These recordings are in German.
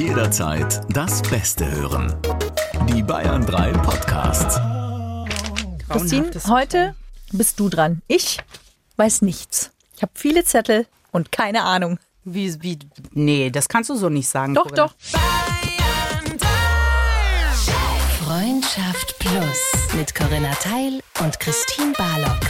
Jederzeit das Beste hören. Die Bayern 3 Podcasts. Christine, heute bist du dran. Ich weiß nichts. Ich habe viele Zettel und keine Ahnung. Wie, wie, nee, das kannst du so nicht sagen. Doch, Corinna. doch. Freundschaft Plus mit Corinna Teil und Christine Barlock.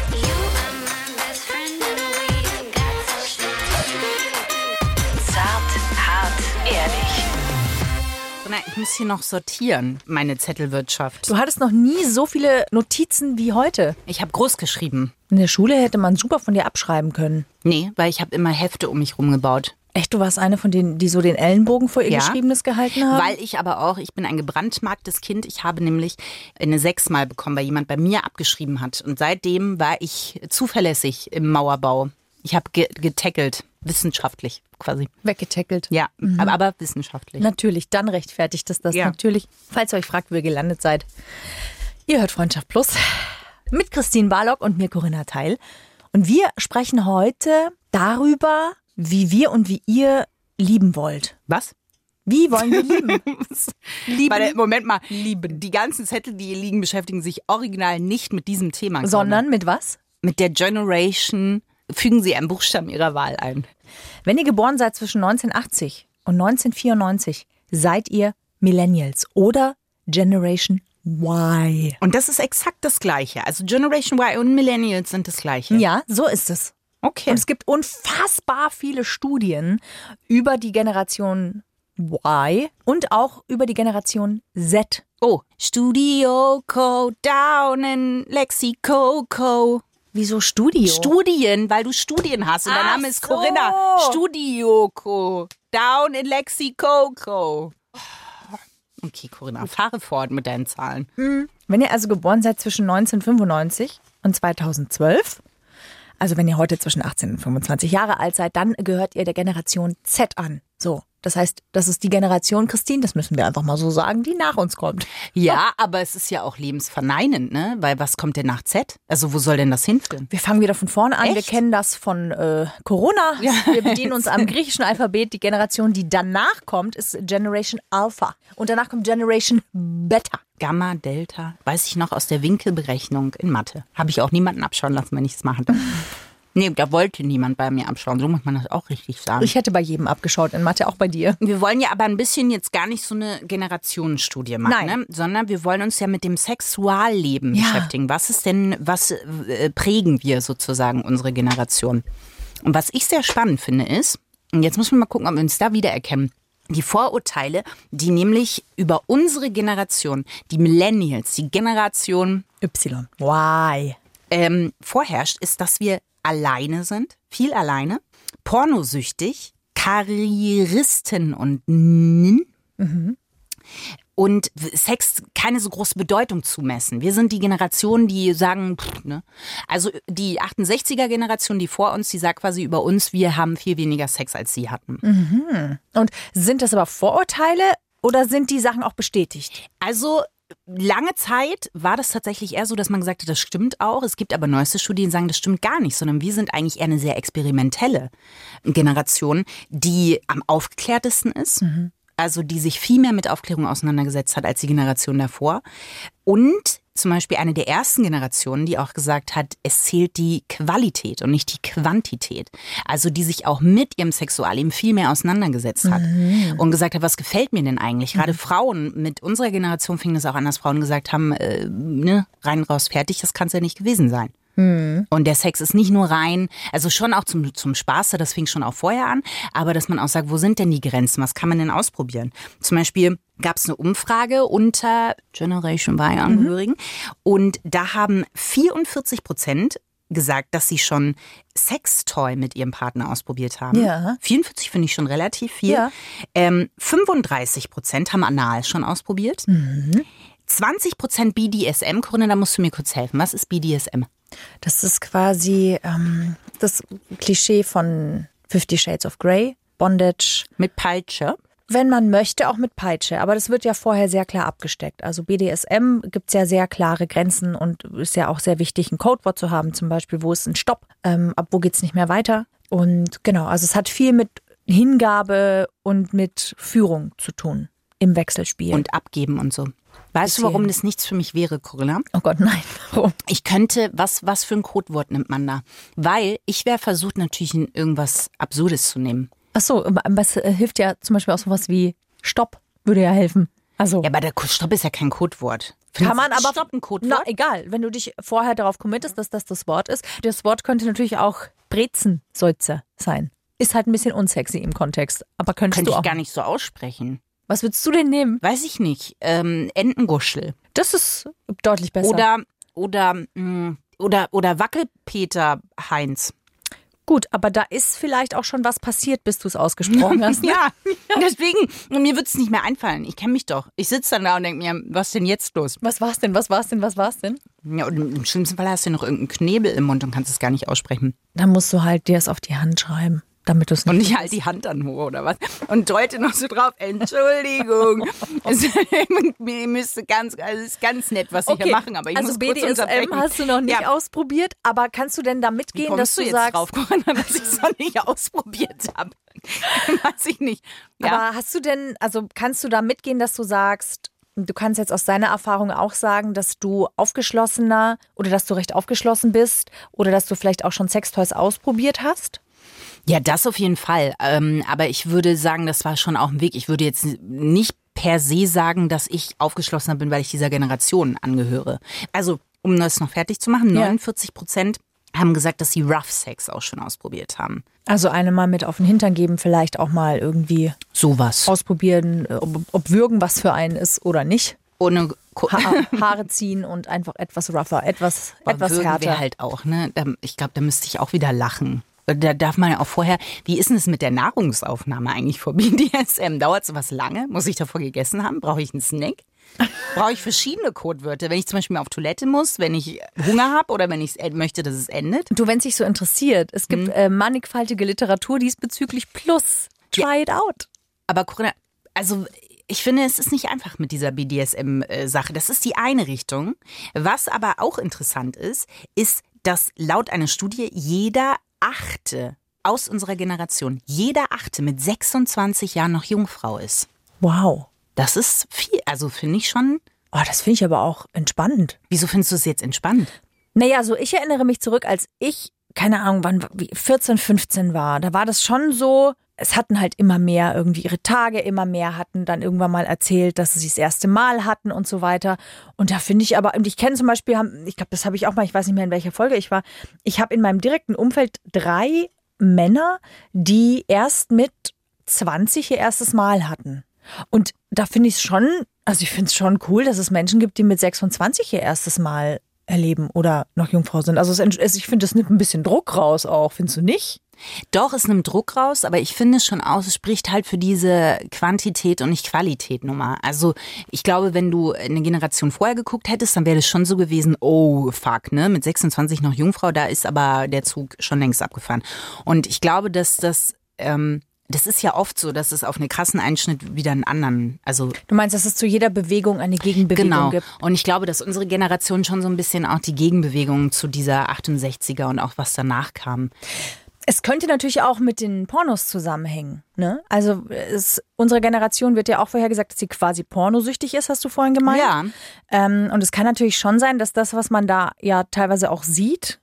Corinna, ich muss hier noch sortieren, meine Zettelwirtschaft. Du hattest noch nie so viele Notizen wie heute. Ich habe groß geschrieben. In der Schule hätte man super von dir abschreiben können. Nee, weil ich habe immer Hefte um mich rumgebaut. Echt, du warst eine von denen, die so den Ellenbogen vor ihr Ja. Geschriebenes gehalten haben? Weil ich aber auch, ich bin ein gebrandmarktes Kind. Ich habe nämlich eine sechsmal bekommen, weil jemand bei mir abgeschrieben hat. Und seitdem war ich zuverlässig im Mauerbau. Ich habe ge getackelt, wissenschaftlich quasi. Weggetackelt. Ja, aber, aber wissenschaftlich. Natürlich, dann rechtfertigt es das Ja. natürlich. Falls ihr euch fragt, wo ihr gelandet seid. Ihr hört Freundschaft Plus mit Christine Barlock und mir Corinna Teil. Und wir sprechen heute darüber, wie wir und wie ihr lieben wollt. Was? Wie wollen wir lieben? lieben, Warte, Moment mal. Die ganzen Zettel, die hier liegen, beschäftigen sich original nicht mit diesem Thema. sondern mit was? mit der Generation. Fügen Sie einen Buchstaben Ihrer Wahl ein. Wenn ihr geboren seid zwischen 1980 und 1994, seid ihr Millennials oder Generation Y. Und das ist exakt das Gleiche. Also Generation Y und Millennials sind das Gleiche. Ja, so ist es. Okay. Und es gibt unfassbar viele Studien über die Generation Y und auch über die Generation Z. Oh, Studio Co. down in Lexicoco. Wieso Studio? Studien, weil du Studien hast und dein Ach Name ist so. Corinna. Studio Co. down in Lexicoco. Okay, Corinna, fahre fort mit deinen Zahlen. Wenn ihr also geboren seid zwischen 1995 und 2012, also wenn ihr heute zwischen 18 und 25 Jahre alt seid, dann gehört ihr der Generation Z an. So. Das heißt, das ist die Generation Christine, das müssen wir einfach mal so sagen, die nach uns kommt. Ja, aber es ist ja auch lebensverneinend, ne? Weil was kommt denn nach Z? Also wo soll denn das hinführen? Wir fangen wieder von vorne an. Wir Echt? kennen das von äh, Corona. Wir bedienen uns am griechischen Alphabet. Die Generation, die danach kommt, ist Generation Alpha. Und danach kommt Generation Beta. Gamma, Delta, weiß ich noch aus der Winkelberechnung in Mathe. Habe ich auch niemanden abschauen lassen, wenn ich es machen. Nee, da wollte niemand bei mir abschauen. So muss man das auch richtig sagen. Ich hätte bei jedem abgeschaut, in Mathe auch bei dir. wir wollen ja aber ein bisschen jetzt gar nicht so eine Generationenstudie machen, Nein. Ne? sondern wir wollen uns ja mit dem Sexualleben Ja. beschäftigen. Was ist denn, was äh, prägen wir sozusagen unsere Generation? Und was ich sehr spannend finde ist, und jetzt müssen wir mal gucken, ob wir uns da wiedererkennen. Die Vorurteile, die nämlich über unsere Generation, die Millennials, die Generation Y. Y. ähm, vorherrscht, ist, dass wir alleine sind, viel alleine, pornosüchtig, Karrieristen und Nin und Sex keine so große Bedeutung zumessen. Wir sind die Generation, die sagen, pff, ne? also die 68er Generation, die vor uns, die sagt quasi über uns, wir haben viel weniger Sex als sie hatten. Und sind das aber Vorurteile oder sind die Sachen auch bestätigt? Also lange Zeit war das tatsächlich eher so, dass man gesagt hat, das stimmt auch. Es gibt aber neueste Studien, die sagen, das stimmt gar nicht, sondern wir sind eigentlich eher eine sehr experimentelle Generation, die am aufgeklärtesten ist. Also die sich viel mehr mit Aufklärung auseinandergesetzt hat als die Generation davor. Und zum Beispiel eine der ersten Generationen, die auch gesagt hat, es zählt die Qualität und nicht die Quantität. Also die sich auch mit ihrem Sexualleben viel mehr auseinandergesetzt hat und gesagt hat, was gefällt mir denn eigentlich? Gerade Frauen mit unserer Generation fing das auch an, dass Frauen gesagt haben, äh, ne, rein raus fertig, das kann es ja nicht gewesen sein. Und der Sex ist nicht nur rein, also schon auch zum, zum Spaß, das fing schon auch vorher an, aber dass man auch sagt, wo sind denn die Grenzen, was kann man denn ausprobieren? Zum Beispiel gab es eine Umfrage unter Generation Y-Angehörigen und da haben 44 Prozent gesagt, dass sie schon Sextoy mit ihrem Partner ausprobiert haben. Ja. 44 finde ich schon relativ viel. Ja. Ähm, 35 Prozent haben Anal schon ausprobiert. 20 Prozent BDSM. Corinna, da musst du mir kurz helfen. Was ist BDSM? Das ist quasi ähm, das Klischee von Fifty Shades of Grey, Bondage. Mit Peitsche. Wenn man möchte, auch mit Peitsche. Aber das wird ja vorher sehr klar abgesteckt. Also BDSM gibt es ja sehr klare Grenzen und ist ja auch sehr wichtig, ein Codewort zu haben, zum Beispiel, wo ist ein Stopp, ähm, ab wo geht's nicht mehr weiter. Und genau, also es hat viel mit Hingabe und mit Führung zu tun im Wechselspiel. Und abgeben und so. Weißt du, warum das nichts für mich wäre, Corinna? oh Gott, nein. Warum? Ich könnte, was, was für ein Codewort nimmt man da? Weil ich wäre versucht, natürlich irgendwas Absurdes zu nehmen. Ach so, was äh, hilft ja zum Beispiel auch sowas wie Stopp würde ja helfen. Also Ja, aber der Stopp ist ja kein Codewort. kann man aber Stopp ein Na, Codewort? egal, wenn du dich vorher darauf committest, dass das das Wort ist. Das Wort könnte natürlich auch Brezenseutzer sein. Ist halt ein bisschen unsexy im Kontext, aber könntest Könnte du ich auch. gar nicht so aussprechen. Was würdest du denn nehmen? Weiß ich nicht. Ähm, Entenguschel. Das ist deutlich besser. Oder, oder, mh, oder, oder Wackelpeter Heinz. Gut, aber da ist vielleicht auch schon was passiert, bis du es ausgesprochen hast. Ne? Ja, deswegen, mir wird es nicht mehr einfallen. Ich kenne mich doch. Ich sitze dann da und denke mir, was ist denn jetzt los? Was war's denn? Was war's denn? Was war's denn? Ja, und im schlimmsten Fall hast du noch irgendeinen Knebel im Mund und kannst es gar nicht aussprechen. Dann musst du halt dir es auf die Hand schreiben, damit du es nicht. Und ich halte die Hand dann hoch oder was. Und deute noch so drauf, Entschuldigung. es, mir müsste ganz, also es ist ganz nett, was Sie hier machen, aber ich also muss BDSM hast du noch nicht Ja. ausprobiert, aber kannst du denn da mitgehen, dass du du jetzt sagst, drauf, Corinna, dass ich es noch nicht ausprobiert habe? Weiß ich nicht. Ja. aber hast du denn, also kannst du da mitgehen, dass du sagst, du kannst jetzt aus deiner Erfahrung auch sagen, dass du aufgeschlossener oder dass du recht aufgeschlossen bist oder dass du vielleicht auch schon Sextoys ausprobiert hast? Ja, das auf jeden Fall. Ähm, aber ich würde sagen, das war schon auch ein Weg. Ich würde jetzt nicht per se sagen, dass ich aufgeschlossener bin, weil ich dieser Generation angehöre. Also, um das noch fertig zu machen, Ja. 49 Prozent haben gesagt, dass sie Rough Sex auch schon ausprobiert haben. Also eine mal mit auf den Hintern geben, vielleicht auch mal irgendwie Sowas. ausprobieren, äh, ob, ob Würgen was für einen ist oder nicht. Ohne Ha Haare ziehen und einfach etwas rougher, etwas, Aber etwas würgen härter. wir halt auch, ne? Ich glaube, da müsste ich auch wieder lachen. Da darf man ja auch vorher, wie ist denn es mit der Nahrungsaufnahme eigentlich vor BDSM? Dauert sowas lange? Muss ich davor gegessen haben? Brauche ich einen Snack? Brauche ich verschiedene Codewörter? Wenn ich zum Beispiel mal auf Toilette muss, wenn ich Hunger habe oder wenn ich äh, möchte, dass es endet? Du, wenn es dich so interessiert, es gibt äh, mannigfaltige Literatur diesbezüglich plus. Try it out. Aber Corinna, also ich finde, es ist nicht einfach mit dieser BDSM-Sache. Das ist die eine Richtung. Was aber auch interessant ist, ist, dass laut einer Studie jeder Achte aus unserer Generation, jeder Achte mit 26 Jahren noch Jungfrau ist. Wow. Das ist viel. Also finde ich schon. Oh, das finde ich aber auch entspannend. Wieso findest du es jetzt entspannt? Naja, so ich erinnere mich zurück, als ich, keine Ahnung, wann, wie 14, 15 war. Da war das schon so, es hatten halt immer mehr irgendwie ihre Tage, immer mehr hatten dann irgendwann mal erzählt, dass sie das erste Mal hatten und so weiter. Und da finde ich aber, und ich kenne zum Beispiel, ich glaube, das habe ich auch mal, ich weiß nicht mehr in welcher Folge ich war, ich habe in meinem direkten Umfeld drei Männer, die erst mit 20 ihr erstes Mal hatten. Und da finde ich es schon, also ich finde es schon cool, dass es Menschen gibt, die mit 26 ihr erstes Mal erleben oder noch Jungfrau sind. Also es, ich finde, das nimmt ein bisschen Druck raus auch, findest du nicht? Doch, es nimmt Druck raus, aber ich finde es schon aus, es spricht halt für diese Quantität und nicht Qualität Nummer. Also ich glaube, wenn du eine Generation vorher geguckt hättest, dann wäre das schon so gewesen, oh fuck, ne, mit 26 noch Jungfrau, da ist aber der Zug schon längst abgefahren. Und ich glaube, dass das, ähm, das ist ja oft so, dass es auf einen krassen Einschnitt wieder einen anderen, also Du meinst, dass es zu jeder Bewegung eine Gegenbewegung Genau. gibt? Und ich glaube, dass unsere Generation schon so ein bisschen auch die Gegenbewegung zu dieser 68er und auch was danach kam. Es könnte natürlich auch mit den Pornos zusammenhängen. Ne? Also es, unsere Generation wird ja auch vorher gesagt, dass sie quasi pornosüchtig ist, hast du vorhin gemeint. Ja. Ähm, und es kann natürlich schon sein, dass das, was man da ja teilweise auch sieht,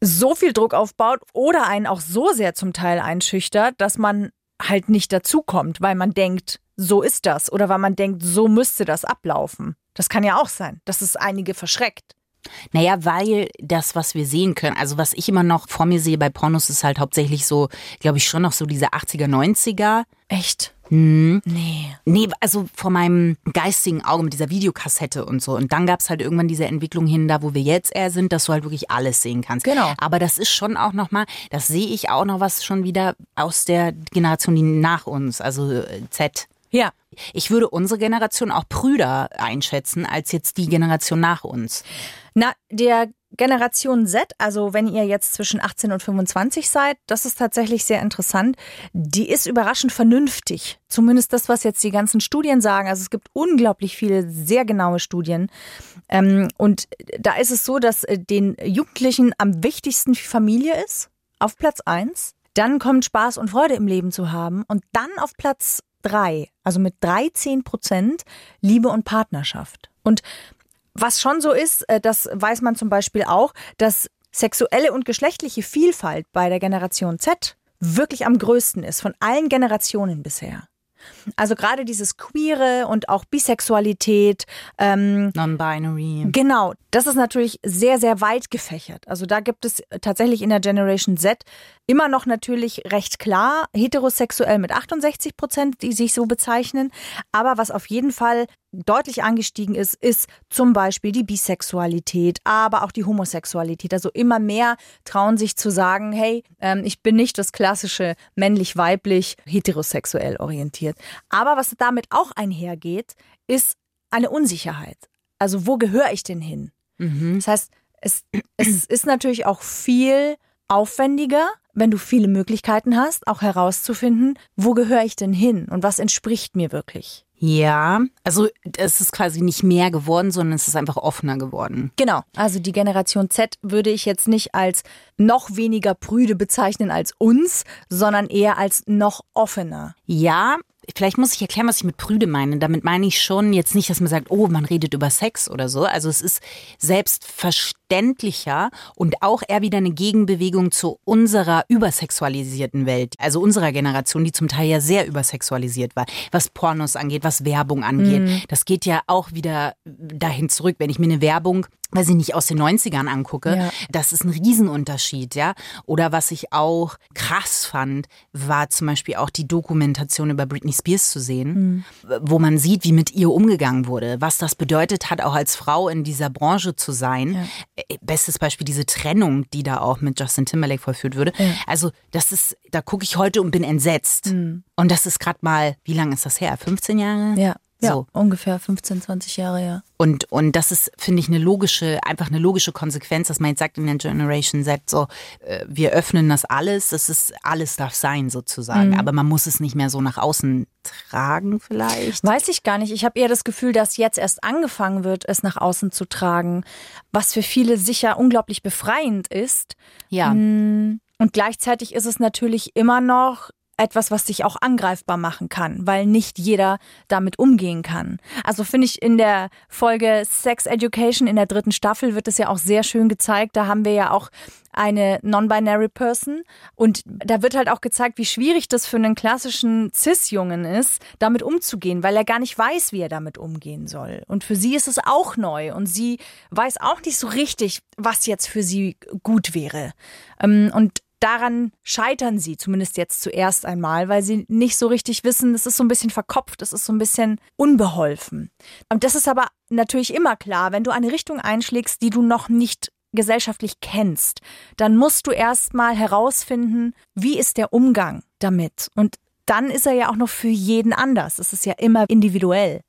so viel Druck aufbaut oder einen auch so sehr zum Teil einschüchtert, dass man halt nicht dazukommt, weil man denkt, so ist das oder weil man denkt, so müsste das ablaufen. Das kann ja auch sein, dass es einige verschreckt. Naja, weil das, was wir sehen können, also was ich immer noch vor mir sehe bei Pornos, ist halt hauptsächlich so, glaube ich, schon noch so diese 80er, 90er. Echt? Hm. Nee. Nee, also vor meinem geistigen Auge mit dieser Videokassette und so. Und dann gab's halt irgendwann diese Entwicklung hin, da wo wir jetzt eher sind, dass du halt wirklich alles sehen kannst. Genau. Aber das ist schon auch nochmal, das sehe ich auch noch was schon wieder aus der Generation, die nach uns, also äh, Z. Ja. Ich würde unsere Generation auch prüder einschätzen als jetzt die Generation nach uns. Na, der Generation Z, also wenn ihr jetzt zwischen 18 und 25 seid, das ist tatsächlich sehr interessant. Die ist überraschend vernünftig. Zumindest das, was jetzt die ganzen Studien sagen. Also es gibt unglaublich viele sehr genaue Studien. Ähm, und da ist es so, dass äh, den Jugendlichen am wichtigsten Familie ist. Auf Platz eins. Dann kommt Spaß und Freude im Leben zu haben. Und dann auf Platz drei, also mit 13 Prozent, Liebe und Partnerschaft. Und was schon so ist, äh, das weiß man zum Beispiel auch, dass sexuelle und geschlechtliche Vielfalt bei der Generation Z wirklich am größten ist von allen Generationen bisher. Also gerade dieses Queere und auch Bisexualität. Ähm, Non-binary. Genau, das ist natürlich sehr, sehr weit gefächert. Also da gibt es tatsächlich in der Generation Z immer noch natürlich recht klar heterosexuell mit 68 Prozent, die sich so bezeichnen. Aber was auf jeden Fall deutlich angestiegen ist, ist zum Beispiel die Bisexualität, aber auch die Homosexualität. Also immer mehr trauen sich zu sagen, hey, ähm, ich bin nicht das klassische männlich-weiblich heterosexuell orientiert. Aber was damit auch einhergeht, ist eine Unsicherheit. Also wo gehöre ich denn hin? Mhm. Das heißt, es, es ist natürlich auch viel aufwendiger, wenn du viele Möglichkeiten hast, auch herauszufinden, wo gehöre ich denn hin und was entspricht mir wirklich. Ja, also es ist quasi nicht mehr geworden, sondern es ist einfach offener geworden. Genau, also die Generation Z würde ich jetzt nicht als noch weniger prüde bezeichnen als uns, sondern eher als noch offener. Ja, vielleicht muss ich erklären, was ich mit prüde meine. Damit meine ich schon jetzt nicht, dass man sagt, oh, man redet über Sex oder so. Also es ist selbstverständlicher und auch eher wieder eine Gegenbewegung zu unserer übersexualisierten Welt. Also unserer Generation, die zum Teil ja sehr übersexualisiert war. Was Pornos angeht, was Werbung angeht. Das geht ja auch wieder dahin zurück. Wenn ich mir eine Werbung weiß ich nicht, aus den 90ern angucke, Ja. das ist ein Riesenunterschied, ja. Oder was ich auch krass fand, war zum Beispiel auch die Dokumentation über Britney Spears zu sehen, wo man sieht, wie mit ihr umgegangen wurde, was das bedeutet hat, auch als Frau in dieser Branche zu sein. Äh, Bestes Beispiel diese Trennung, die da auch mit Justin Timberlake vollführt würde. Also das ist, da gucke ich heute und bin entsetzt. Und das ist gerade mal, wie lange ist das her? 15 Jahre? Ja, ja So. ungefähr 15, 20 Jahre, ja. Und, und das ist, finde ich, eine logische, einfach eine logische Konsequenz, dass man jetzt sagt in der Generation Z so, äh, wir öffnen das alles, das ist, alles darf sein sozusagen. Aber man muss es nicht mehr so nach außen tragen vielleicht. Weiß ich gar nicht. Ich habe eher das Gefühl, dass jetzt erst angefangen wird, es nach außen zu tragen, was für viele sicher unglaublich befreiend ist. Ja. Und gleichzeitig ist es natürlich immer noch etwas, was dich auch angreifbar machen kann, weil nicht jeder damit umgehen kann. Also finde ich in der Folge Sex Education in der dritten Staffel wird es ja auch sehr schön gezeigt. Da haben wir ja auch eine non-binary Person und da wird halt auch gezeigt, wie schwierig das für einen klassischen Cis-Jungen ist, damit umzugehen, weil er gar nicht weiß, wie er damit umgehen soll. Und für sie ist es auch neu und sie weiß auch nicht so richtig, was jetzt für sie gut wäre. Ähm, Und daran scheitern sie, zumindest jetzt zuerst einmal, weil sie nicht so richtig wissen, es ist so ein bisschen verkopft, es ist so ein bisschen unbeholfen. Und das ist aber natürlich immer klar, wenn du eine Richtung einschlägst, die du noch nicht gesellschaftlich kennst, dann musst du erst mal herausfinden, wie ist der Umgang damit. Und dann ist er ja auch noch für jeden anders. Es ist ja immer individuell.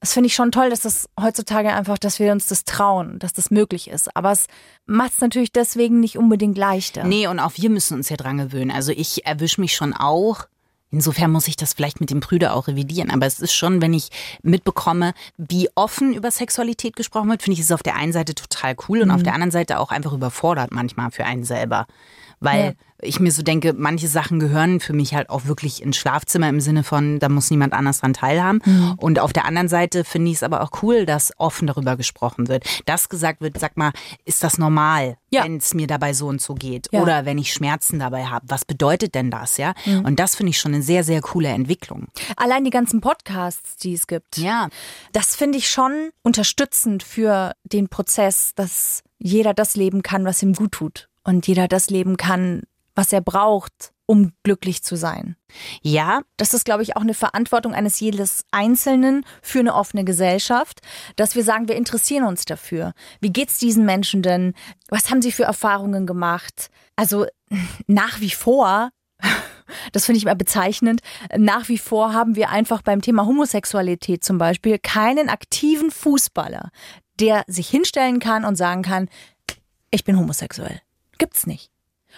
Das finde ich schon toll, dass das heutzutage einfach, dass wir uns das trauen, dass das möglich ist. Aber es macht es natürlich deswegen nicht unbedingt leichter. Nee, und auch wir müssen uns ja dran gewöhnen. Also ich erwische mich schon auch. Insofern muss ich das vielleicht mit dem Brüder auch revidieren. Aber es ist schon, wenn ich mitbekomme, wie offen über Sexualität gesprochen wird, finde ich es auf der einen Seite total cool und auf der anderen Seite auch einfach überfordert manchmal für einen selber. Weil Ja. ich mir so denke, manche Sachen gehören für mich halt auch wirklich ins Schlafzimmer im Sinne von, da muss niemand anders dran teilhaben. Und auf der anderen Seite finde ich es aber auch cool, dass offen darüber gesprochen wird. Dass gesagt wird, sag mal, ist das normal, Ja. wenn es mir dabei so und so geht? Ja. Oder wenn ich Schmerzen dabei habe. Was bedeutet denn das, ja? Und das finde ich schon eine sehr, sehr coole Entwicklung. Allein die ganzen Podcasts, die es gibt. Ja. Das finde ich schon unterstützend für den Prozess, dass jeder das leben kann, was ihm gut tut. Und jeder das leben kann, was er braucht, um glücklich zu sein. Ja, Das ist, glaube ich, auch eine Verantwortung eines jedes Einzelnen für eine offene Gesellschaft, dass wir sagen, wir interessieren uns dafür. Wie geht's diesen Menschen denn? Was haben sie für Erfahrungen gemacht? Also nach wie vor, das finde ich immer bezeichnend, nach wie vor haben wir einfach beim Thema Homosexualität zum Beispiel keinen aktiven Fußballer, der sich hinstellen kann und sagen kann, ich bin homosexuell. Gibt's nicht.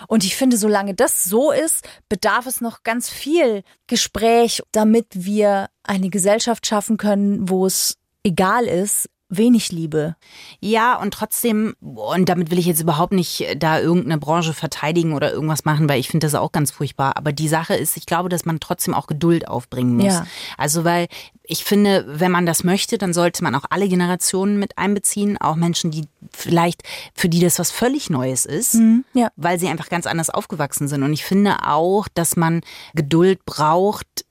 Und ich finde, solange das so ist, bedarf es noch ganz viel Gespräch, damit wir eine Gesellschaft schaffen können, wo es egal ist, wenig Liebe. Ja, und trotzdem, und damit will ich jetzt überhaupt nicht da irgendeine Branche verteidigen oder irgendwas machen, weil ich finde das auch ganz furchtbar. Aber die Sache ist, ich glaube, dass man trotzdem auch Geduld aufbringen muss. Ja. Also, weil ich finde, wenn man das möchte, dann sollte man auch alle Generationen mit einbeziehen, auch Menschen, die vielleicht, für die das was völlig Neues ist, ja. weil sie einfach ganz anders aufgewachsen sind. Und ich finde auch, dass man Geduld braucht,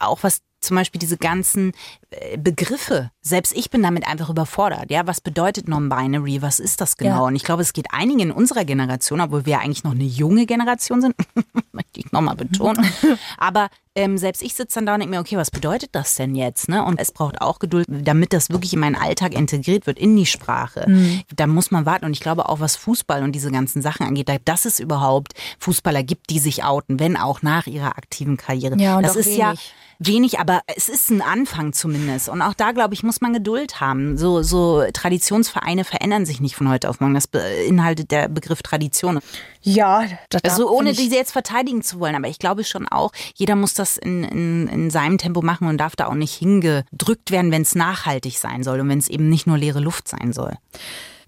auch was zum Beispiel diese ganzen äh, Begriffe. Selbst ich bin damit einfach überfordert. Ja, was bedeutet Non-Binary? Was ist das genau? Ja. Und ich glaube, es geht einigen in unserer Generation, obwohl wir eigentlich noch eine junge Generation sind, ich nochmal betonen. Aber ähm, selbst ich sitze dann da und denke mir, okay, was bedeutet das denn jetzt? Ne? Und es braucht auch Geduld, damit das wirklich in meinen Alltag integriert wird, in die Sprache. Da muss man warten. Und ich glaube auch, was Fußball und diese ganzen Sachen angeht, da- dass es überhaupt Fußballer gibt, die sich outen, wenn auch nach ihrer aktiven Karriere. Ja, und das ist ja wenig. wenig, aber es ist ein Anfang zumindest. Und auch da, glaube ich, muss man Geduld haben. So, so Traditionsvereine verändern sich nicht von heute auf morgen. Das beinhaltet der Begriff Tradition. Ja, das Also ohne diese jetzt verteidigen zu wollen, aber ich glaube schon auch, jeder muss das in, in, in seinem Tempo machen und darf da auch nicht hingedrückt werden, wenn es nachhaltig sein soll und wenn es eben nicht nur leere Luft sein soll.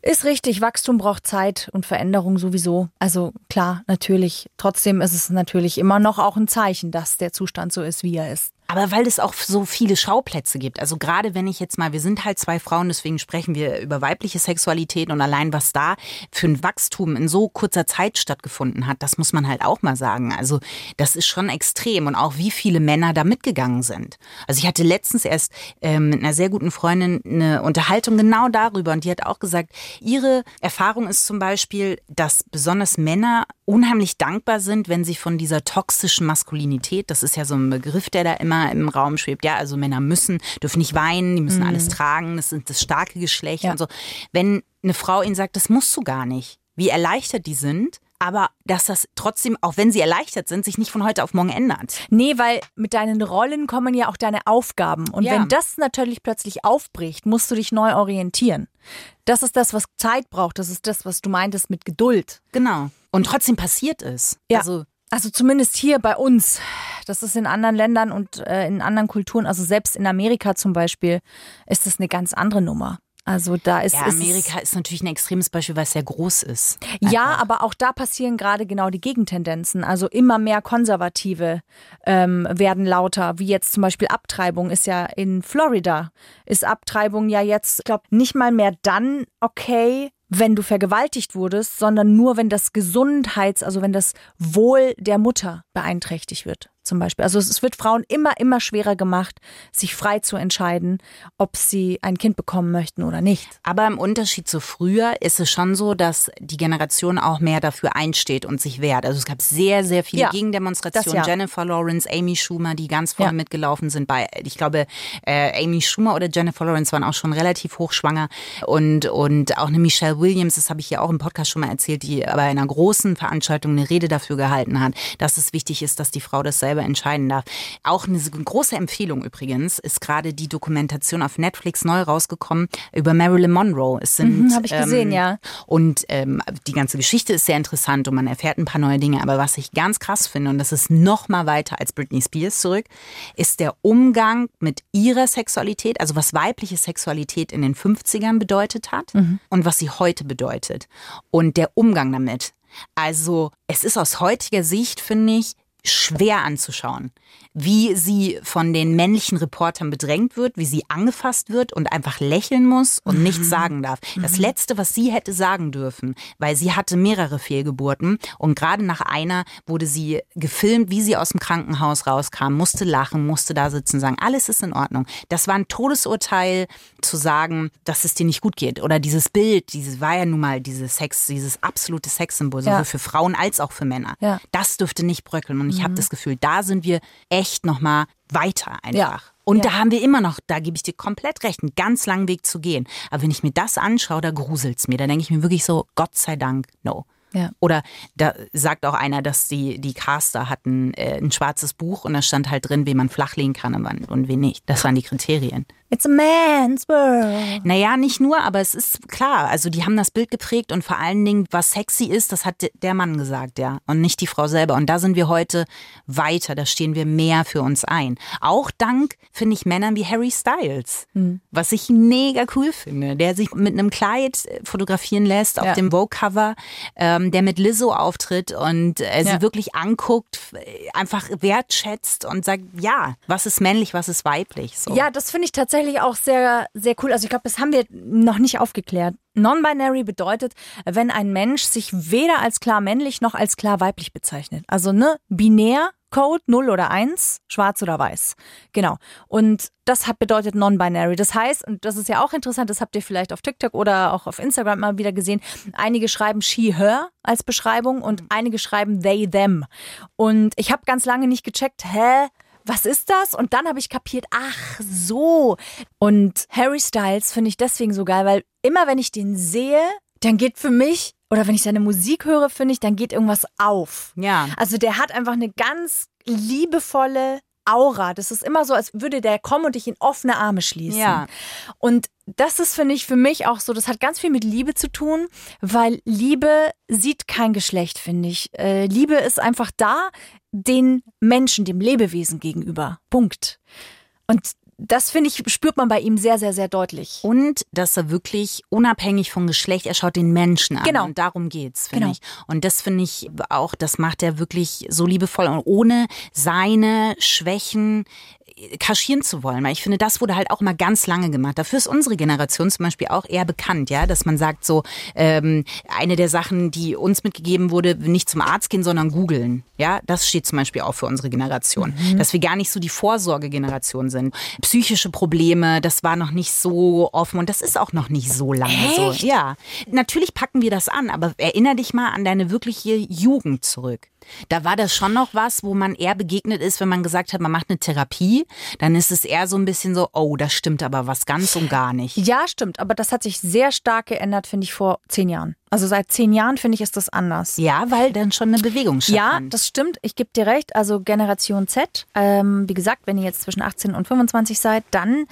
Ist richtig, Wachstum braucht Zeit und Veränderung sowieso. Also klar, natürlich. Trotzdem ist es natürlich immer noch auch ein Zeichen, dass der Zustand so ist, wie er ist. Aber weil es auch so viele Schauplätze gibt. Also gerade wenn ich jetzt mal, wir sind halt zwei Frauen, deswegen sprechen wir über weibliche Sexualität und allein was da für ein Wachstum in so kurzer Zeit stattgefunden hat, das muss man halt auch mal sagen. Also das ist schon extrem und auch wie viele Männer da mitgegangen sind. Also ich hatte letztens erst ähm, mit einer sehr guten Freundin eine Unterhaltung genau darüber und die hat auch gesagt, ihre Erfahrung ist zum Beispiel, dass besonders Männer unheimlich dankbar sind, wenn sie von dieser toxischen Maskulinität, das ist ja so ein Begriff, der da immer im Raum schwebt, ja, also Männer müssen, dürfen nicht weinen, die müssen alles tragen, das sind das starke Geschlecht Ja. und so. Wenn eine Frau ihnen sagt, das musst du gar nicht, wie erleichtert die sind, aber dass das trotzdem, auch wenn sie erleichtert sind, sich nicht von heute auf morgen ändert. Nee, weil mit deinen Rollen kommen ja auch deine Aufgaben. Und Ja. wenn das natürlich plötzlich aufbricht, musst du dich neu orientieren. Das ist das, was Zeit braucht. Das ist das, was du meintest mit Geduld. Genau. Und trotzdem passiert es. Ja. Also Also zumindest hier bei uns. Das ist in anderen Ländern und äh, in anderen Kulturen, also selbst in Amerika zum Beispiel, ist das eine ganz andere Nummer. Also da ist ja, ist- Amerika ist natürlich ein extremes Beispiel, weil es sehr groß ist. Ja, aber auch da passieren gerade genau die Gegentendenzen. Also immer mehr Konservative ähm, werden lauter, wie jetzt zum Beispiel Abtreibung ist ja in Florida. Ist Abtreibung ja jetzt, ich glaube, nicht mal mehr dann okay, wenn du vergewaltigt wurdest, sondern nur, wenn das Gesundheits-, also wenn das Wohl der Mutter beeinträchtigt wird. Zum Beispiel. Also es wird Frauen immer, immer schwerer gemacht, sich frei zu entscheiden, ob sie ein Kind bekommen möchten oder nicht. Aber im Unterschied zu früher ist es schon so, dass die Generation auch mehr dafür einsteht und sich wehrt. Also es gab sehr, sehr viele Ja, Gegendemonstrationen. ja. Jennifer Lawrence, Amy Schumer, die ganz vorne Ja. mitgelaufen sind. Bei, ich glaube, äh, Amy Schumer oder Jennifer Lawrence waren auch schon relativ hochschwanger. Und, und auch eine Michelle Williams, das habe ich ja auch im Podcast schon mal erzählt, die bei einer großen Veranstaltung eine Rede dafür gehalten hat, dass es wichtig ist, dass die Frau das selber entscheiden darf. Auch eine große Empfehlung übrigens ist gerade die Dokumentation auf Netflix neu rausgekommen über Marilyn Monroe. Es sind, Mhm, hab ich gesehen, ja. Und ähm, die ganze Geschichte ist sehr interessant und man erfährt ein paar neue Dinge. Aber was ich ganz krass finde, und das ist noch mal weiter als Britney Spears zurück, ist der Umgang mit ihrer Sexualität, also was weibliche Sexualität in den 50ern bedeutet hat und was sie heute bedeutet. Und der Umgang damit. Also es ist aus heutiger Sicht, finde ich, schwer anzuschauen, wie sie von den männlichen Reportern bedrängt wird, wie sie angefasst wird und einfach lächeln muss und nichts sagen darf. Das Letzte, was sie hätte sagen dürfen, weil sie hatte mehrere Fehlgeburten und gerade nach einer wurde sie gefilmt, wie sie aus dem Krankenhaus rauskam, musste lachen, musste da sitzen und sagen, alles ist in Ordnung. Das war ein Todesurteil zu sagen, dass es dir nicht gut geht oder dieses Bild, dieses war ja nun mal dieses Sex, dieses absolute Sexsymbol, sowohl Ja. für Frauen als auch für Männer. Ja. Das dürfte nicht bröckeln. Und ich habe das Gefühl, da sind wir echt noch mal weiter einfach. Ja. Und Ja. da haben wir immer noch, da gebe ich dir komplett recht, einen ganz langen Weg zu gehen. Aber wenn ich mir das anschaue, da gruselt's mir. Da denke ich mir wirklich so, Gott sei Dank, no. Ja. Oder da sagt auch einer, dass die, die Caster hatten äh, ein schwarzes Buch und da stand halt drin, wen man flachlegen kann und wann- und wen nicht. Das waren die Kriterien. It's a man's world. Naja, nicht nur, aber es ist klar. Also die haben das Bild geprägt und vor allen Dingen, was sexy ist, das hat der Mann gesagt, ja. Und nicht die Frau selber. Und da sind wir heute weiter. Da stehen wir mehr für uns ein. Auch dank, finde ich, Männern wie Harry Styles. Hm. Was ich mega cool finde. Der sich mit einem Kleid fotografieren lässt auf Ja. dem Vogue-Cover, ähm, der mit Lizzo auftritt und äh, Ja. sie wirklich anguckt, äh, einfach wertschätzt und sagt, ja, was ist männlich, was ist weiblich. So. Ja, das finde ich tatsächlich auch sehr, sehr cool. Also ich glaube, das haben wir noch nicht aufgeklärt. Non-binary bedeutet, wenn ein Mensch sich weder als klar männlich noch als klar weiblich bezeichnet. Also ne, binär, Code 0 oder 1, schwarz oder weiß. Genau. Und das hat bedeutet non-binary. Das heißt, und das ist ja auch interessant, das habt ihr vielleicht auf TikTok oder auch auf Instagram mal wieder gesehen, einige schreiben she, her als Beschreibung und einige schreiben they, them. Und ich habe ganz lange nicht gecheckt, hä, was ist das? Und dann habe ich kapiert, ach so. Und Harry Styles finde ich deswegen so geil, weil immer wenn ich den sehe, dann geht für mich, oder wenn ich seine Musik höre, finde ich, dann geht irgendwas auf. Ja. Also der hat einfach eine ganz liebevolle Aura. Das ist immer so, als würde der kommen und dich in offene Arme schließen. Ja. Und das ist, finde ich, für mich auch so, das hat ganz viel mit Liebe zu tun, weil Liebe sieht kein Geschlecht, finde ich. Äh, Liebe ist einfach da, den Menschen, dem Lebewesen gegenüber. Punkt. Und das, finde ich, spürt man bei ihm sehr, sehr, sehr deutlich. Und dass er wirklich unabhängig vom Geschlecht, er schaut den Menschen an. Genau. Und darum geht's, finde Genau. ich. Und das finde ich auch, das macht er wirklich so liebevoll und ohne seine Schwächen kaschieren zu wollen. Weil ich finde, das wurde halt auch immer ganz lange gemacht. Dafür ist unsere Generation zum Beispiel auch eher bekannt, ja, dass man sagt so, ähm, eine der Sachen, die uns mitgegeben wurde, nicht zum Arzt gehen, sondern googeln. Ja, das steht zum Beispiel auch für unsere Generation. Dass wir gar nicht so die Vorsorgegeneration sind. Psychische Probleme, das war noch nicht so offen und das ist auch noch nicht so lange so. Ja, natürlich packen wir das an, aber erinner dich mal an deine wirkliche Jugend zurück. Da war das schon noch was, wo man eher begegnet ist, wenn man gesagt hat, man macht eine Therapie, dann ist es eher so ein bisschen so, oh, das stimmt aber was ganz und gar nicht. Ja, stimmt, aber das hat sich sehr stark geändert, finde ich, vor zehn Jahren. Also seit zehn Jahren, finde ich, ist das anders. Ja, weil dann schon eine Bewegung Ja, stattfand. das stimmt. Ich gebe dir recht. Also Generation Z, ähm, wie gesagt, wenn ihr jetzt zwischen 18 und 25 seid, dann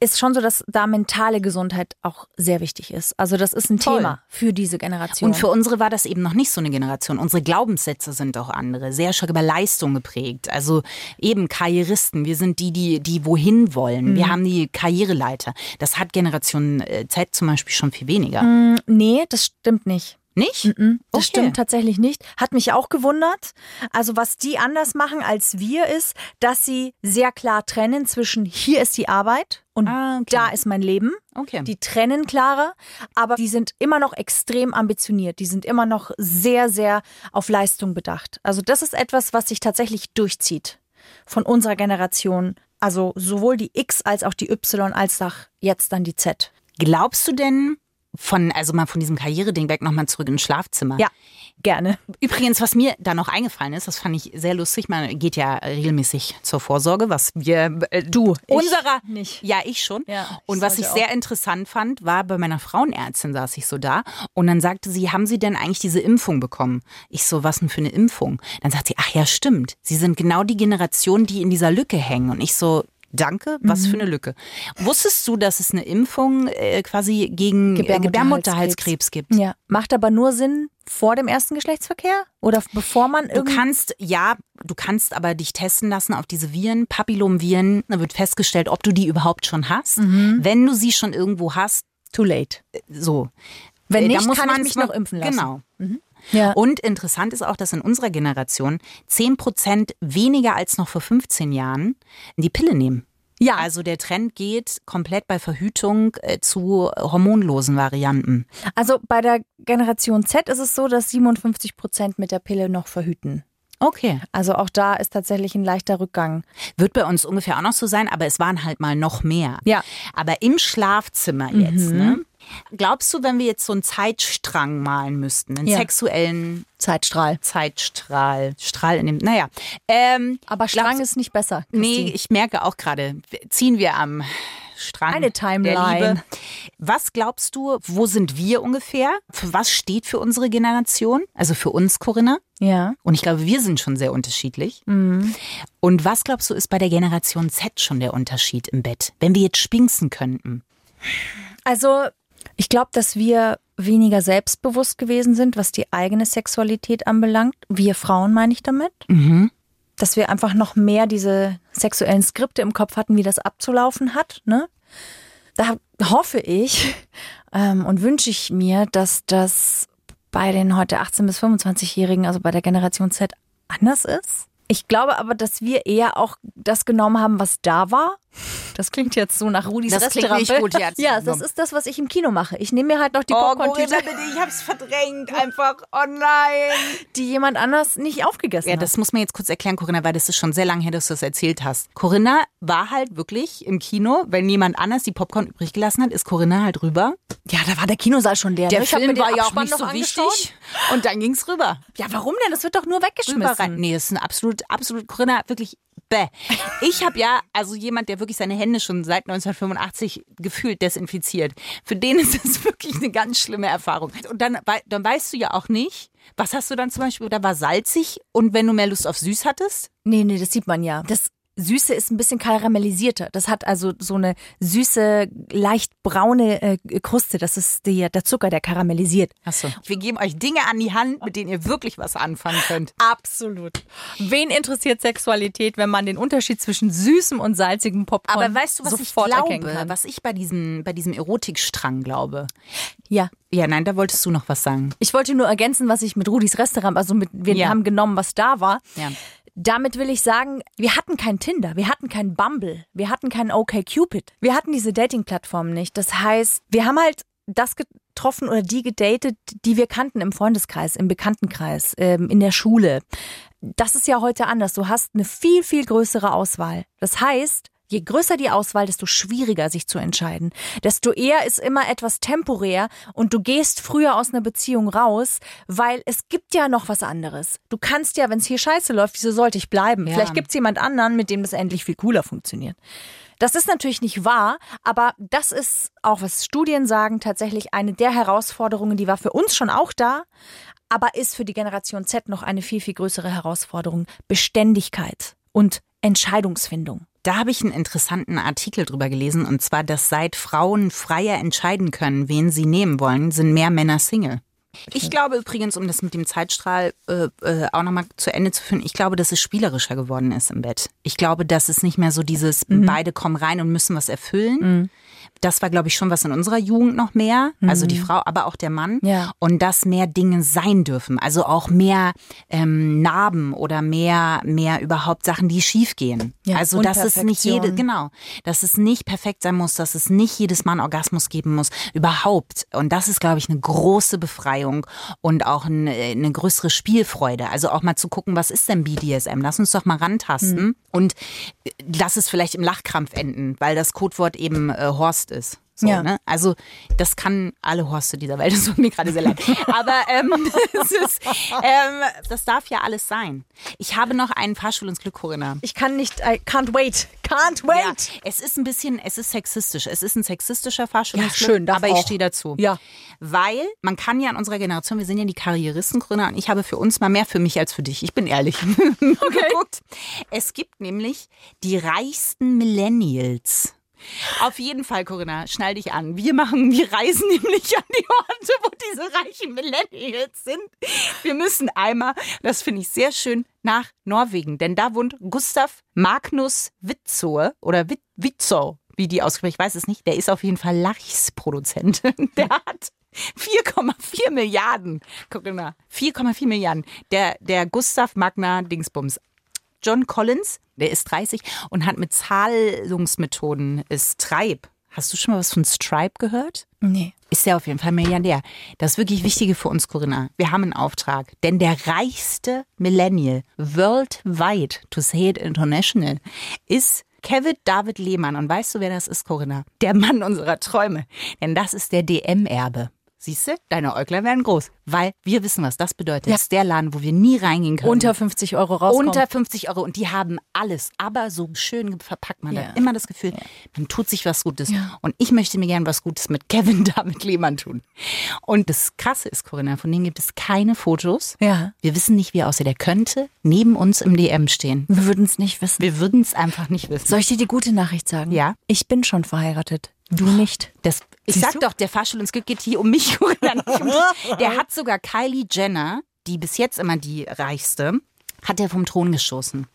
ist schon so, dass da mentale Gesundheit auch sehr wichtig ist. Also das ist ein Voll. Thema für diese Generation. Und für unsere war das eben noch nicht so eine Generation. Unsere Glaubenssätze sind auch andere, sehr stark über Leistung geprägt. Also eben Karrieristen, wir sind die, die, die wohin wollen. Mhm. Wir haben die Karriereleiter. Das hat Generation äh, Z zum Beispiel schon viel weniger. nee, das stimmt nicht. Nicht? Das Okay. stimmt tatsächlich nicht. Hat mich auch gewundert. Also was die anders machen als wir ist, dass sie sehr klar trennen zwischen hier ist die Arbeit und Ah, okay. da ist mein Leben. Okay. Die trennen klarer, aber die sind immer noch extrem ambitioniert. Die sind immer noch sehr, sehr auf Leistung bedacht. Also das ist etwas, was sich tatsächlich durchzieht von unserer Generation. Also sowohl die X als auch die Y als auch jetzt dann die Z. Glaubst du denn von, also mal von diesem Karriereding weg nochmal zurück ins Schlafzimmer? Ja, gerne. Übrigens, was mir da noch eingefallen ist, das fand ich sehr lustig. Man geht ja regelmäßig zur Vorsorge, was wir äh, du Ich unserer nicht. Ja, ich schon. Ja, ich und was ich sollte sehr interessant fand, war bei meiner Frauenärztin saß ich so da und dann sagte sie, haben Sie denn eigentlich diese Impfung bekommen? Ich so, was denn für eine Impfung? Dann sagt sie, ach ja, stimmt. Sie sind genau die Generation, die in dieser Lücke hängen. Und ich so, Danke, was Mhm. für eine Lücke. Wusstest du, dass es eine Impfung äh, quasi gegen äh, Gebärmutterhalskrebs gibt? Ja, macht aber nur Sinn vor dem ersten Geschlechtsverkehr oder bevor man Du kannst, ja, du kannst aber dich testen lassen auf diese Viren, Papillomviren. Da wird festgestellt, ob du die überhaupt schon hast. Mhm. Wenn du sie schon irgendwo hast, too late. so. Wenn Äh, nicht, muss kann man's mich noch impfen lassen. Genau. Ja. Und interessant ist auch, dass in unserer Generation 10 Prozent weniger als noch vor 15 Jahren die Pille nehmen. Ja. Also der Trend geht komplett bei Verhütung äh, zu hormonlosen Varianten. Also bei der Generation Z ist es so, dass 57 Prozent mit der Pille noch verhüten. Okay. Also auch da ist tatsächlich ein leichter Rückgang. Wird bei uns ungefähr auch noch so sein, aber es waren halt mal noch mehr. Ja. Aber im Schlafzimmer jetzt, ne? Glaubst du, wenn wir jetzt so einen Zeitstrang malen müssten, einen Ja. sexuellen Zeitstrahl. Zeitstrahl, Strahl in dem, naja. Ähm, Aber Strang ist nicht besser. Nee, Christine. ich merke auch gerade, ziehen wir am Strang Eine Timeline. Was glaubst du, wo sind wir ungefähr? Für was steht für unsere Generation? Also für uns, Corinna? Ja. Und ich glaube, wir sind schon sehr unterschiedlich. Mhm. Und was glaubst du, ist bei der Generation Z schon der Unterschied im Bett? Wenn wir jetzt spinksen könnten. Also, ich glaube, dass wir weniger selbstbewusst gewesen sind, was die eigene Sexualität anbelangt. Wir Frauen meine ich damit. Dass wir einfach noch mehr diese sexuellen Skripte im Kopf hatten, wie das abzulaufen hat. Ne? Da hoffe ich ähm, und wünsche ich mir, dass das bei den heute 18- bis 25-Jährigen, also bei der Generation Z, anders ist. Ich glaube aber, dass wir eher auch das genommen haben, was da war. Das klingt jetzt so nach Rudis Das klingt nicht Restaurant. gut jetzt. Ja, das ist das, was ich im Kino mache. Ich nehme mir halt noch die Oh, Popcorn-Tüte, bitte, ich hab's verdrängt einfach. Oh nein. die jemand anders nicht aufgegessen Ja, hat. das muss man jetzt kurz erklären, Corinna, weil das ist schon sehr lange her, dass du das erzählt hast. Corinna war halt wirklich im Kino, wenn jemand anders die Popcorn übrig gelassen hat, ist Corinna halt rüber. ja, da war der Kinosaal schon leer. Der ne? Film war ja auch nicht so noch wichtig. Und dann ging's rüber. Ja, warum denn? Das wird doch nur weggeschmissen. Nee, das ist ein absolut, absolut, Corinna, wirklich bäh. Ich habe ja, also jemand, der wirklich seine Hände schon seit 1985 gefühlt desinfiziert. Für den ist das wirklich eine ganz schlimme Erfahrung. Und dann, dann weißt du ja auch nicht, was hast du dann zum Beispiel, da war salzig und wenn du mehr Lust auf süß hattest? Nee, nee, das sieht man ja. Das Süße ist ein bisschen karamellisierter. Das hat also so eine süße, leicht braune äh, Kruste. Das ist die, der Zucker, der karamellisiert. Achso. Wir geben euch Dinge an die Hand, mit denen ihr wirklich was anfangen könnt. Absolut. Wen interessiert Sexualität, wenn man den Unterschied zwischen süßem und salzigem Popcorn Aber weißt du, was ich glaube, was ich bei diesem, bei diesem Erotikstrang glaube? Ja. Ja, nein, da wolltest du noch was sagen. Ich wollte nur ergänzen, was ich mit Rudis Restaurant, also mit, wir Ja. haben genommen, was da war. Ja. Damit will ich sagen, wir hatten kein Tinder, wir hatten kein Bumble, wir hatten kein OkCupid. Wir hatten diese Dating-Plattformen nicht. Das heißt, wir haben halt das getroffen oder die gedatet, die wir kannten im Freundeskreis, im Bekanntenkreis, ähm, in der Schule. Das ist ja heute anders. Du hast eine viel, viel größere Auswahl. Das heißt, Je größer die Auswahl, desto schwieriger sich zu entscheiden. Desto eher ist immer etwas temporär und du gehst früher aus einer Beziehung raus, weil es gibt ja noch was anderes. Du kannst ja, wenn es hier scheiße läuft, wieso sollte ich bleiben? Ja. Vielleicht gibt es jemand anderen, mit dem das endlich viel cooler funktioniert. Das ist natürlich nicht wahr, aber das ist auch, was Studien sagen, tatsächlich eine der Herausforderungen, die war für uns schon auch da, aber ist für die Generation Z noch eine viel, viel größere Herausforderung. Beständigkeit und Entscheidungsfindung. Da habe ich einen interessanten Artikel drüber gelesen, und zwar, dass seit Frauen freier entscheiden können, wen sie nehmen wollen, sind mehr Männer Single. Ich glaube übrigens, um das mit dem Zeitstrahl äh, äh, auch nochmal zu Ende zu führen, ich glaube, dass es spielerischer geworden ist im Bett. Ich glaube, dass es nicht mehr so dieses, beide kommen rein und müssen was erfüllen. Das war, glaube ich, schon was in unserer Jugend noch mehr. Also die Frau, aber auch der Mann. Ja. Und dass mehr Dinge sein dürfen. Also auch mehr ähm, Narben oder mehr, mehr überhaupt Sachen, die schief gehen. Ja, also dass es nicht jede, genau, dass es nicht perfekt sein muss, dass es nicht jedes Mal einen Orgasmus geben muss. Überhaupt. Und das ist, glaube ich, eine große Befreiung und auch eine, eine größere Spielfreude. Also auch mal zu gucken, was ist denn BDSM? Lass uns doch mal rantasten Hm. und äh, lass es vielleicht im Lachkrampf enden, weil das Codewort eben äh, Horst ist. So, Ja. ne? Also das kann alle Horste dieser Welt, das tut mir gerade sehr leid. Aber ähm, das, ist, ähm, das darf ja alles sein. Ich habe noch einen Fahrstuhl ins Glück, Corinna. Ich kann nicht, I can't wait, can't Ja, wait. es ist ein bisschen, es ist sexistisch. Es ist ein sexistischer Fahrstuhl. Ja, ins Glück, schön, aber ich stehe dazu. Ja. Weil man kann ja in unserer Generation, wir sind ja die Karrieristen, Gründer, und ich habe für uns mal mehr für mich als für dich. Ich bin ehrlich. Okay. Es gibt nämlich die reichsten Millennials. Auf jeden Fall, Corinna, schnall dich an. Wir machen, wir reisen nämlich an die Orte, wo diese reichen Millennials sind. Wir müssen einmal, das finde ich sehr schön, nach Norwegen, denn da wohnt Gustav Magnus Witzoe oder Wit Witzow, wie die aussprechen, ich weiß es nicht. Der ist auf jeden Fall Lachsproduzent. Der hat 4,4 Milliarden. Corinna, 4,4 Milliarden. Der, der Gustav Magna Dingsbums. John Collins, der ist 30 und hat mit Zahlungsmethoden Stripe. Hast du schon mal was von Stripe gehört? Nee. Ist ja auf jeden Fall Milliardär. Das wirklich Wichtige für uns, Corinna. Wir haben einen Auftrag. Denn der reichste Millennial worldwide, to say it international, ist Kevin David Lehmann. Und weißt du, wer das ist, Corinna? Der Mann unserer Träume. Denn das ist der DM-Erbe. Siehst du, deine Äuglein werden groß. weil wir wissen, was das bedeutet. Ja. Das ist der Laden, wo wir nie reingehen können. Unter 50 Euro rauskommen. Unter 50 Euro und die haben alles, aber so schön verpackt man Ja. hat immer das Gefühl, man tut sich was Gutes. Ja. Und ich möchte mir gern was Gutes mit Kevin David Lehmann tun. Und das Krasse ist, Corinna, von denen gibt es keine Fotos. Ja. Wir wissen nicht, wie er aussieht. Der könnte neben uns im DM stehen. Wir würden es nicht wissen. Wir würden es einfach nicht wissen. Soll ich dir die gute Nachricht sagen? Ja. Ich bin schon verheiratet. Du nicht. Das, ich Siehst sag du? doch, der Fahrstuhl ins Glück geht hier um mich. Corinna, nicht um dich. der hat sogar Kylie Jenner, die bis jetzt immer die reichste, hat er vom Thron geschossen.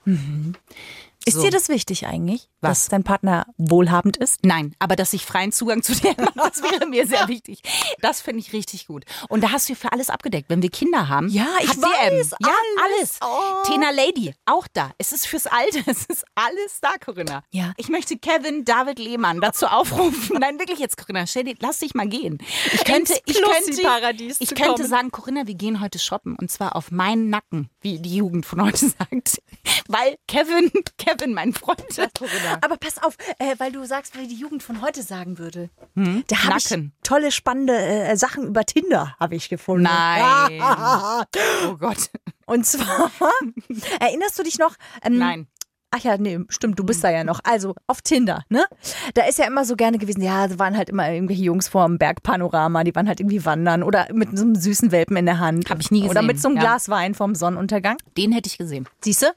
Ist So. dir das wichtig eigentlich, Was? dass dein Partner wohlhabend ist? Nein, aber dass ich freien Zugang zu dir habe, das wäre mir sehr wichtig. Das finde ich richtig gut. Und da hast du für alles abgedeckt. Wenn wir Kinder haben, Ja, ich weiß, Ja, alles. alles. Oh. Tena Lady, auch da. Es ist fürs Alter, es ist alles da, Corinna. Ja. Ich möchte Kevin David Lehmann dazu aufrufen. Nein, wirklich jetzt, Corinna, dir, lass dich mal gehen. Ich könnte, ich könnte, ich könnte sagen, Corinna, wir gehen heute shoppen und zwar auf meinen Nacken, wie die Jugend von heute sagt. Weil Kevin, Kevin, mein Freund. Aber pass auf, äh, weil du sagst, wie die Jugend von heute sagen würde. Da habe ich tolle, spannende äh, Sachen über Tinder, habe ich gefunden. Nein. Oh Gott. Und zwar, erinnerst du dich noch? ähm, Nein. Ach ja, nee, stimmt, du bist da ja noch. Also auf Tinder, ne? Da ist ja immer so gerne gewesen, ja, da waren halt immer irgendwelche Jungs vor dem Bergpanorama, die waren halt irgendwie wandern oder mit so einem süßen Welpen in der Hand. Hab ich nie Oder gesehen, mit so einem ja. Glas Wein vom Sonnenuntergang. Den hätte ich gesehen. Siehste?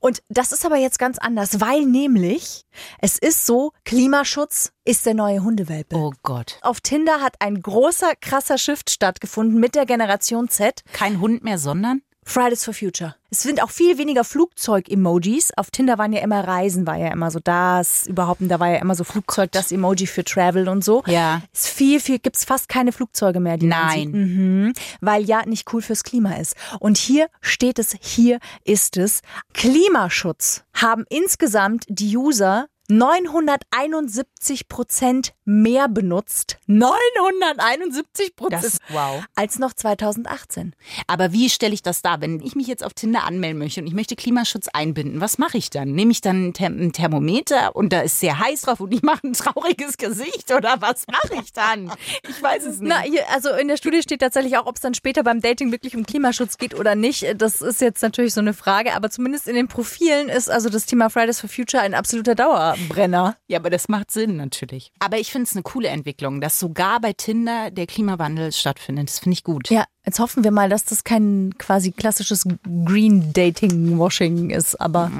Und das ist aber jetzt ganz anders, weil nämlich es ist so, Klimaschutz ist der neue Hundewelpe. Oh Gott. Auf Tinder hat ein großer, krasser Shift stattgefunden mit der Generation Z. Kein Hund mehr, sondern? Fridays for Future. Es sind auch viel weniger Flugzeug-Emojis. Auf Tinder waren ja immer Reisen, war ja immer so das überhaupt. Da war ja immer so Flugzeug, das Emoji für Travel und so. Ja. Ist viel, viel, gibt's fast keine Flugzeuge mehr, die Nein. Mhm. Weil ja nicht cool fürs Klima ist. Und hier steht es, hier ist es. Klimaschutz haben insgesamt die User 971 Prozent mehr benutzt. 971 Prozent. Wow. Als noch 2018. Aber wie stelle ich das dar? Wenn ich mich jetzt auf Tinder anmelden möchte und ich möchte Klimaschutz einbinden, was mache ich dann? Nehme ich dann ein, Therm ein Thermometer und da ist sehr heiß drauf und ich mache ein trauriges Gesicht oder was mache ich dann? Ich weiß es nicht. Na, hier, also in der Studie steht tatsächlich auch, ob es dann später beim Dating wirklich um Klimaschutz geht oder nicht. Das ist jetzt natürlich so eine Frage, aber zumindest in den Profilen ist also das Thema Fridays for Future ein absoluter Dauerbrenner. Ja, aber das macht Sinn natürlich. Aber ich finde es eine coole Entwicklung, dass sogar bei Tinder der Klimawandel stattfindet. Das finde ich gut. Ja, jetzt hoffen wir mal, dass das kein quasi klassisches Green Dating Washing ist, aber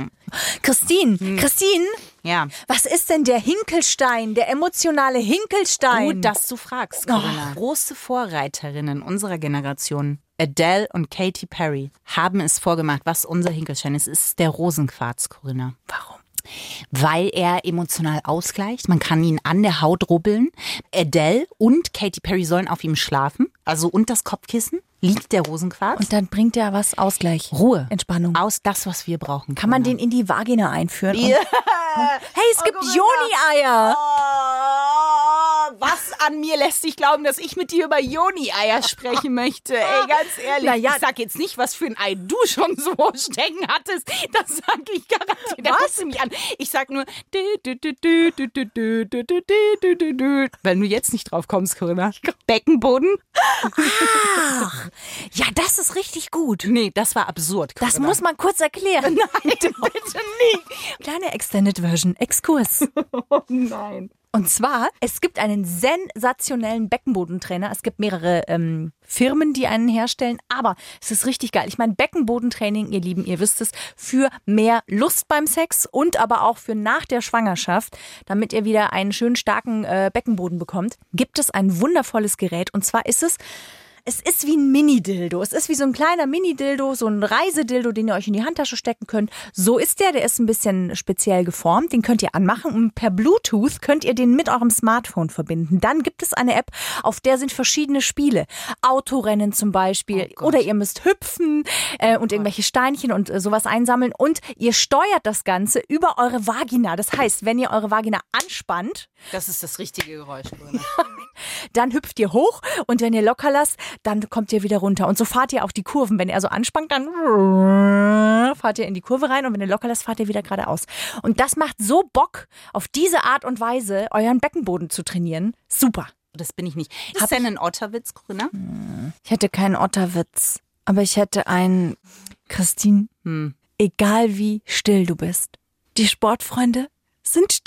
Christine, Christine, Ja. was ist denn der Hinkelstein, der emotionale Hinkelstein? Gut, dass du fragst, Corinna. Große Vorreiterinnen unserer Generation, Adele und Katy Perry, haben es vorgemacht, was unser Hinkelstein ist. Es ist der Rosenquarz, Corinna. Warum? Weil er emotional ausgleicht. Man kann ihn an der Haut rubbeln. Adele und Katy Perry sollen auf ihm schlafen. Also und das Kopfkissen liegt der Rosenquarz. Und dann bringt er was Ausgleich. Ruhe. Entspannung. Aus das, was wir brauchen. Kann man den in die Vagina einführen? Und, hey, es gibt Joni-Eier. Oh, was an mir lässt sich glauben, dass ich mit dir über Joni-Eier sprechen möchte? Ey, ganz ehrlich. Naja, ich sag jetzt nicht, was für ein Ei du schon so stecken hattest. Das sag ich garantiert. Was? mich an. Ich sag nur. Weil du jetzt nicht drauf kommst, Corinna. Beckenboden? Ach, ja, das ist richtig gut. Nee, das war absurd. Corinna. Das muss man kurz erklären. Nein, bitte nicht. Kleine Extended Version Exkurs. oh nein. Und zwar, es gibt einen sensationellen Beckenbodentrainer. Es gibt mehrere ähm, Firmen, die einen herstellen, aber es ist richtig geil. Ich meine, Beckenbodentraining, ihr Lieben, ihr wisst es, für mehr Lust beim Sex und aber auch für nach der Schwangerschaft, damit ihr wieder einen schönen starken äh, Beckenboden bekommt, gibt es ein wundervolles Gerät. Und zwar ist es es ist wie ein Mini-Dildo. Es ist wie so ein kleiner Mini-Dildo, so ein Reisedildo, den ihr euch in die Handtasche stecken könnt. So ist der. Der ist ein bisschen speziell geformt. Den könnt ihr anmachen und per Bluetooth könnt ihr den mit eurem Smartphone verbinden. Dann gibt es eine App, auf der sind verschiedene Spiele. Autorennen zum Beispiel. Oder ihr müsst hüpfen äh, und irgendwelche Steinchen und äh, sowas einsammeln. Und ihr steuert das Ganze über eure Vagina. Das heißt, wenn ihr eure Vagina anspannt, Das ist das richtige Geräusch, Corinna. dann hüpft ihr hoch und wenn ihr locker lasst, dann kommt ihr wieder runter. Und so fahrt ihr auch die Kurven. Wenn ihr also anspannt, dann fahrt ihr in die Kurve rein und wenn ihr locker lasst, fahrt ihr wieder geradeaus. Und das macht so Bock, auf diese Art und Weise euren Beckenboden zu trainieren. Super. Das bin ich nicht. Ist das denn ein Otterwitz, Corinna? Ich hätte keinen Otterwitz, aber ich hätte einen Christine. Hm. Egal wie still du bist, die Sportfreunde sind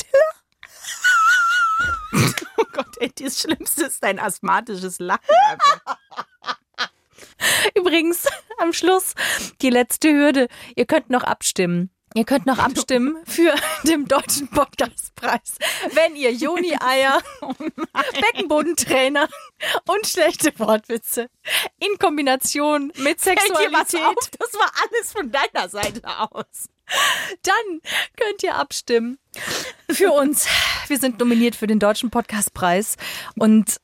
Gott, ey, das Schlimmste ist dein asthmatisches Lachen. Übrigens, am Schluss die letzte Hürde. Ihr könnt noch abstimmen. Ihr könnt noch abstimmen für den deutschen Podcastpreis, wenn ihr Joni-Eier, Beckenbodentrainer und schlechte Wortwitze in Kombination mit Fällt dir was Sexualität, auf? Das war alles von deiner Seite aus. Dann könnt ihr abstimmen für uns. Wir sind nominiert für den deutschen Podcastpreis und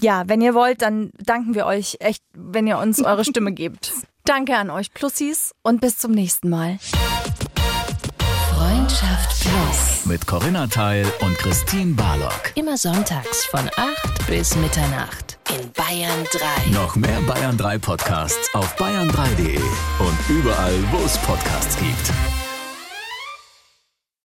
ja, wenn ihr wollt, dann danken wir euch echt, wenn ihr uns eure Stimme gebt. Danke an euch Plussis und bis zum nächsten Mal. Freundschaft Plus. Mit Corinna Teil und Christine Barlock. Immer sonntags von 8 bis Mitternacht in Bayern 3. Noch mehr Bayern 3 Podcasts auf bayern3.de und überall, wo es Podcasts gibt.